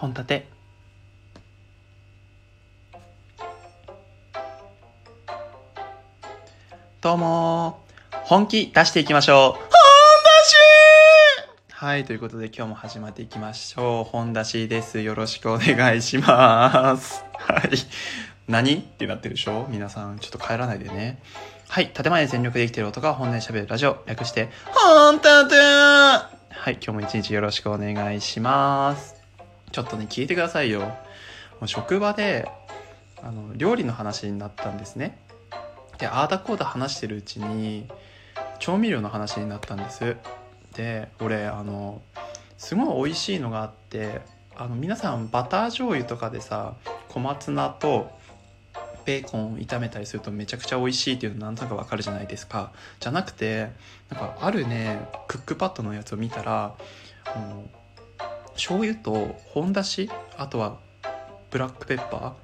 本立て。どうも本気出していきましょう。本出しはいということで今日も始まっていきましょう。本出しです。よろしくお願いします。はい。何ってなってるでしょ？皆さんちょっと帰らないでね。はい建前で全力で生きてる音が本音で喋るラジオ。略して本立てはい今日も一日よろしくお願いします。ちょっとね聞いてくださいよ。もう職場であの料理の話になったんですね。でああだこうだ話してるうちに調味料の話になったんです。で俺あのすごい美味しいのがあってあの皆さんバター醤油とかでさ小松菜とベーコンを炒めたりするとめちゃくちゃ美味しいっていうのなんとなくわかるじゃないですか。じゃなくてなんかあるねクックパッドのやつを見たらあの醤油と本だしあとはブラックペッパ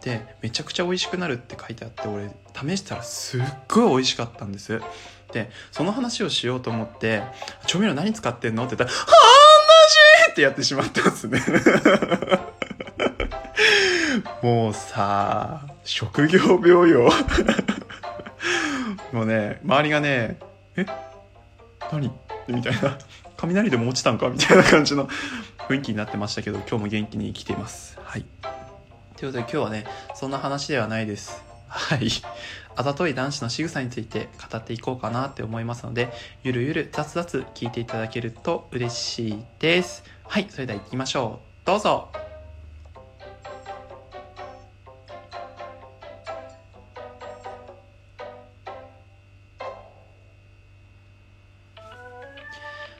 ーでめちゃくちゃ美味しくなるって書いてあって俺試したらすっごい美味しかったんですでその話をしようと思って「調味料何使ってんの?」って言ったら「はあ同じ!」ってやってしまったんですね もうさ職業病よ もうね周りがね「え？何?」みたいな雷でも落ちたんか？みたいな感じの雰囲気になってましたけど今日も元気に生きています。はい。ということで今日はねそんな話ではないです。はい。あざとい男子の仕草について語っていこうかなって思いますのでゆるゆる雑々聞いていただけると嬉しいです。はい。それでは行きましょう。どうぞ。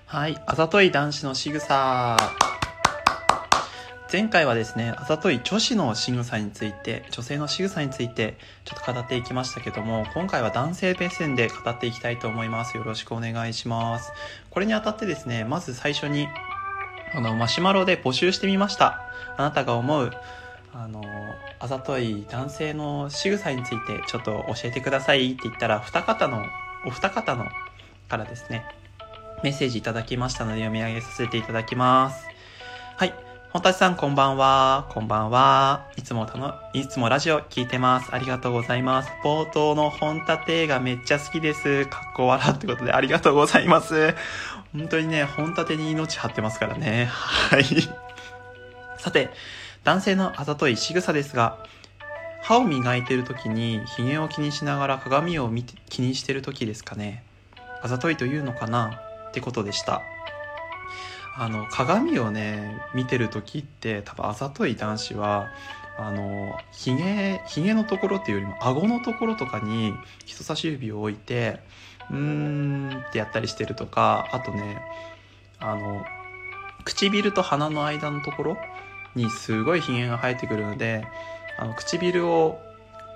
はい、あざとい男子の仕草。前回はですね、あざとい女子の仕草について、女性の仕草について、ちょっと語っていきましたけども、今回は男性目線で語っていきたいと思います。よろしくお願いします。これにあたってですね、まず最初に、あの、マシュマロで募集してみました。あなたが思う、あの、あざとい男性の仕草について、ちょっと教えてくださいって言ったら、二方の、お二方のからですね、メッセージいただきましたので読み上げさせていただきます。本立さんこんばんは。こんばんは。いつもたの、いつもラジオ聞いてます。ありがとうございます。冒頭の本立がめっちゃ好きです。かっこ笑ってことでありがとうございます。本当にね、本立に命張ってますからね。はい。さて、男性のあざとい仕草ですが、歯を磨いてる時に髭を気にしながら鏡を見て気にしてる時ですかね。あざといというのかな？ってことでしたあの鏡をね見てる時って多分あざとい男子はあのひげひげのところっていうよりも顎のところとかに人差し指を置いてうーんってやったりしてるとかあとねあの唇と鼻の間のところにすごいひげが生えてくるのであの唇を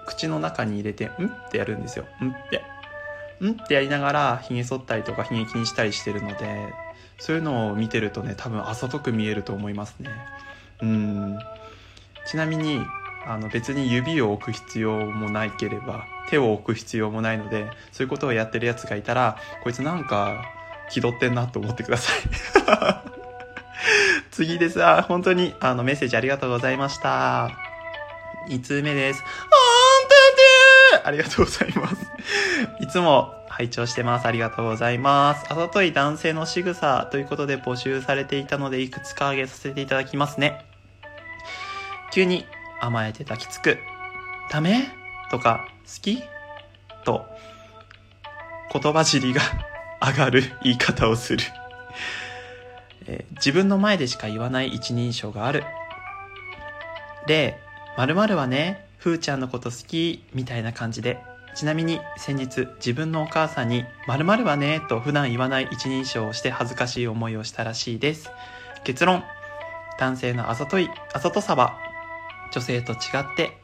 口の中に入れて「ん?」ってやるんですよ「ん?」ってん？ってやりながらひげ剃ったりとかひげ気にしたりしてるのでそういうのを見てるとね多分あざとく見えると思いますね。うん。ちなみにあの別に指を置く必要もないければ手を置く必要もないのでそういうことをやってるやつがいたらこいつなんか気取ってんなと思ってください。次です。あ本当にあのメッセージありがとうございました。2通目です。ありがとうございます。いつも拝聴してます。ありがとうございます。あざとい男性の仕草ということで募集されていたので、いくつか挙げさせていただきますね。急に甘えて抱きつく。ダメ？とか、好き？と、言葉尻が上がる言い方をする。えー自分の前でしか言わない一人称がある。例、〇〇はね、ふーちゃんのこと好きみたいな感じでちなみに先日自分のお母さんに「まるはね」と普段言わない一人称をして恥ずかしい思いをしたらしいです。結論。男性のあざといあざとさは女性と違って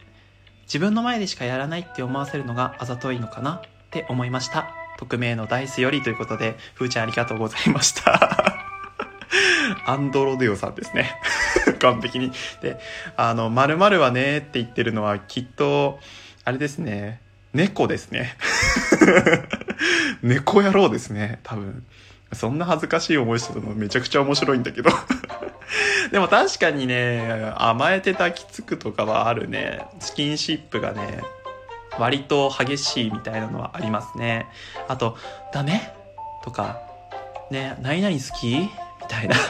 自分の前でしかやらないって思わせるのがあざといのかな？って思いました。匿名のダイスよりということでふーちゃんありがとうございました。アンドロデオさんですね。完璧に。であの、〇〇はねって言ってるのはきっと、あれですね。猫ですね。猫野郎ですね。多分。そんな恥ずかしい思いしてたのめちゃくちゃ面白いんだけど でも確かにね、甘えて抱きつくとかはあるね。スキンシップがね、割と激しいみたいなのはありますね。あと、ダメ？とか、ね、何々好き？みたいな。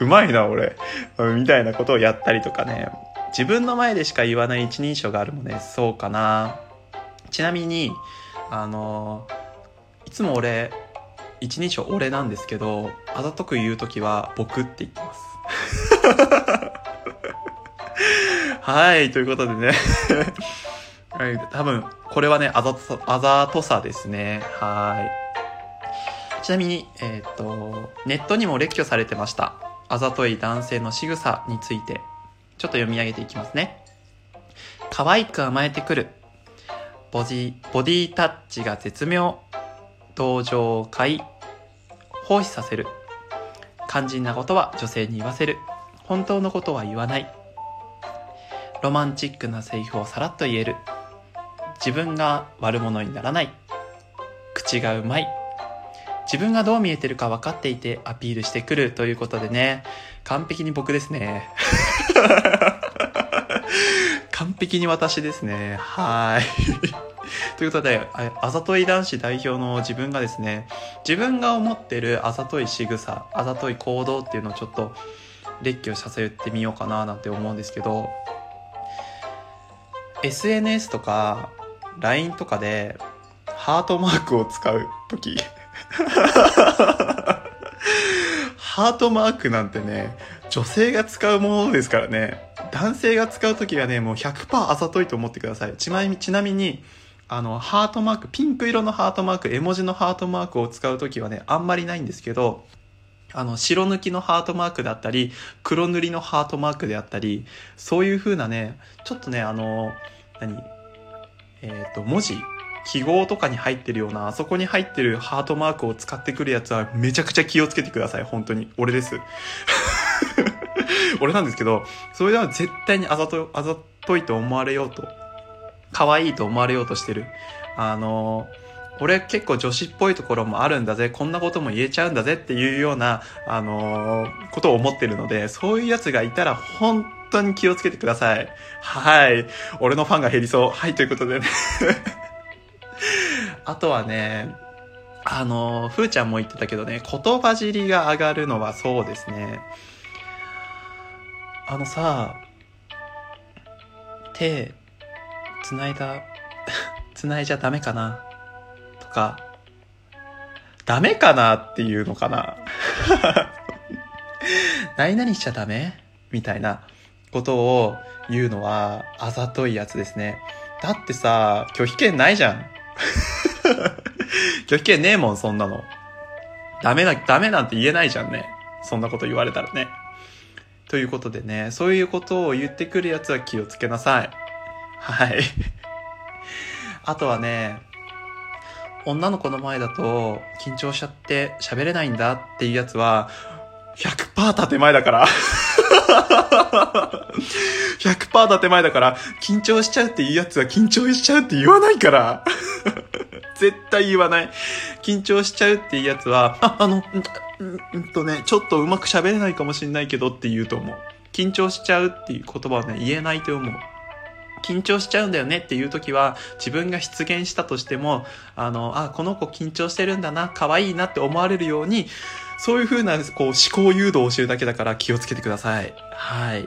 うまいな、俺。みたいなことをやったりとかね。自分の前でしか言わない一人称があるもんね。そうかな。ちなみに、あの、いつも俺、一人称俺なんですけど、あざとく言うときは僕って言ってます。はい、ということでね はい。多分、これはね、あざとさ、あざとさですね。はい。ちなみに、えっ、ー、と、ネットにも列挙されてました。あざとい男性の仕草について、ちょっと読み上げていきますね。可愛く甘えてくる。ボディ、ボディタッチが絶妙。同情を買い、奉仕させる。肝心なことは女性に言わせる。本当のことは言わない。ロマンチックなセリフをさらっと言える。自分が悪者にならない。口がうまい。自分がどう見えてるか分かっていてアピールしてくるということでね、完璧に僕ですね。完璧に私ですね。はい。ということで、あざとい男子代表の自分がですね、自分が思ってるあざとい仕草、あざとい行動っていうのをちょっと列挙させてみようかななんて思うんですけど、SNS とか LINE とかでハートマークを使うときハートマークなんてね、女性が使うものですからね。男性が使うときはね、もう100%あざといと思ってください。ちなみに、ちなみに、あの、ハートマーク、ピンク色のハートマーク、絵文字のハートマークを使うときはね、あんまりないんですけど、あの、白抜きのハートマークであったり、黒塗りのハートマークであったり、そういう風なね、ちょっとね、あの、何？えっ、ー、と、文字、記号とかに入ってるような、あそこに入ってるハートマークを使ってくるやつはめちゃくちゃ気をつけてください、本当に。俺です。俺なんですけど、それでは絶対にあざと、あざといと思われようと可愛いと思われようとしてる。あの俺結構女子っぽいところもあるんだぜ、こんなことも言えちゃうんだぜっていうような、あのー、ことを思ってるので、そういうやつがいたら本当に気をつけてください。はい。俺のファンが減りそう。はい、ということでねあとはね、あの、ふーちゃんも言ってたけどね、言葉尻が上がるのはそうですね。あのさ、手、繋いだ、繋いじゃダメかなとか、ダメかなっていうのかな 何々しちゃダメ？みたいなことを言うのはあざといやつですね。だってさ、拒否権ないじゃん。拒否権ねえもん、そんなの。ダメな、ダメなんて言えないじゃんね。そんなこと言われたらね。ということでね、そういうことを言ってくるやつは気をつけなさい。はい。あとはね、女の子の前だと緊張しちゃって喋れないんだっていうやつは、100%建前だから。100%建前だから、緊張しちゃうっていうやつは緊張しちゃうって言わないから。絶対言わない。緊張しちゃうっていうやつは、あ、あの、んとね、ちょっとうまく喋れないかもしんないけどって言うと思う。緊張しちゃうっていう言葉はね、言えないと思う。緊張しちゃうんだよねっていう時は自分が出現したとしてもあのあこの子緊張してるんだな可愛いなって思われるようにそういう風なこう思考誘導を教えるだけだから気をつけてくださいはい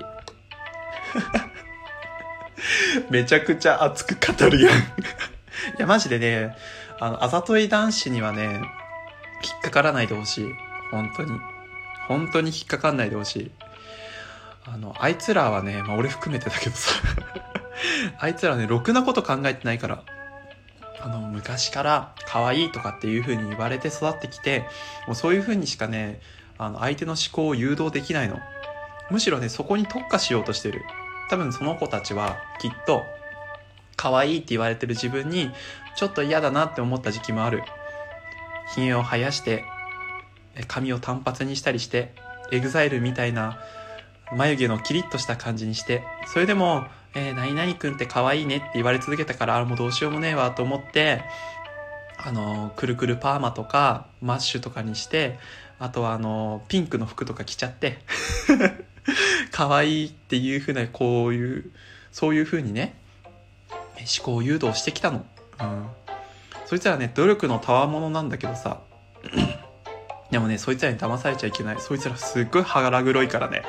めちゃくちゃ熱く語るやん いやマジでねあのあざとい男子にはね引っかからないでほしい本当に本当に引っかかんないでほしいあのあいつらはね、まあ、俺含めてだけどさ あいつらね、ろくなこと考えてないから。あの、昔から可愛いとかっていう風に言われて育ってきて、もうそういう風にしかね、あの、相手の思考を誘導できないの。むしろね、そこに特化しようとしてる。多分その子たちはきっと、可愛いって言われてる自分に、ちょっと嫌だなって思った時期もある。髭を生やして、髪を短髪にしたりして、エグザイルみたいな眉毛のキリッとした感じにして、それでもえー、何々くんって可愛いねって言われ続けたから、あもうどうしようもねえわと思って、あのくるくるパーマとかマッシュとかにしてあとはあのピンクの服とか着ちゃって 可愛いっていうふうなこういうそういうふうにね思考誘導してきたの、うん、そいつらね努力の賜物なんだけどさ。でもねそいつらに騙されちゃいけない。そいつらすっごい腹黒いからね。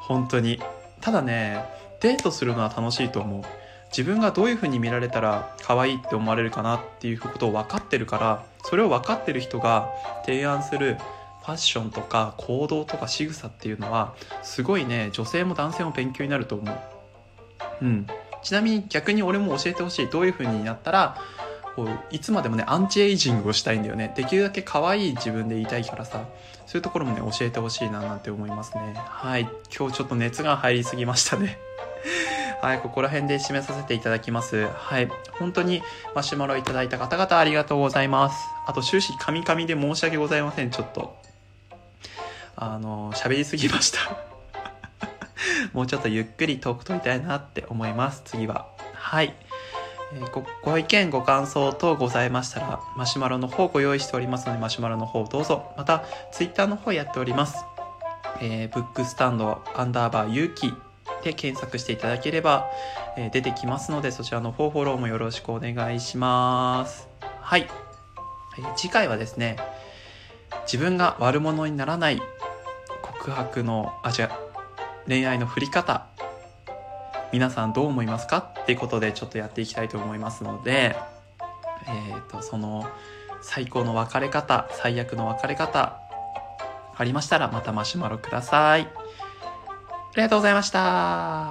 本当に。ただねデートするのは楽しいと思う。自分がどういう風に見られたら可愛いって思われるかなっていうことを分かってるからそれを分かってる人が提案するファッションとか行動とか仕草っていうのはすごいね女性も男性も勉強になると思う。うん。ちなみに逆に俺も教えてほしい。どういう風になったらこういつまでもねアンチエイジングをしたいんだよね。できるだけ可愛い自分でいたいからさそういうところもね教えてほしいななんて思いますね。はい。今日ちょっと熱が入りすぎましたね。はい、ここら辺で締めさせていただきます。はい、本当にマシュマロいただいた方々ありがとうございます。あと終始カミカミで申し訳ございません、ちょっと。あの、喋りすぎました。もうちょっとゆっくりトーク取りたいなって思います、次は。はい。え、ごご意見、ご感想等ございましたら、マシュマロの方ご用意しておりますので、マシュマロの方どうぞ。また、ツイッターの方やっております。えー、ブックスタンドアンダーバー勇気で検索していただければ、えー、出てきますので、そちらの方フォローもよろしくお願いします。はい。えー、次回はですね、自分が悪者にならない告白の、あ、違う、恋愛の振り方皆さんどう思いますか？っていうことでちょっとやっていきたいと思いますので、えっ、ー、と、その最高の別れ方、最悪の別れ方、ありましたらまたマシュマロください。ありがとうございました。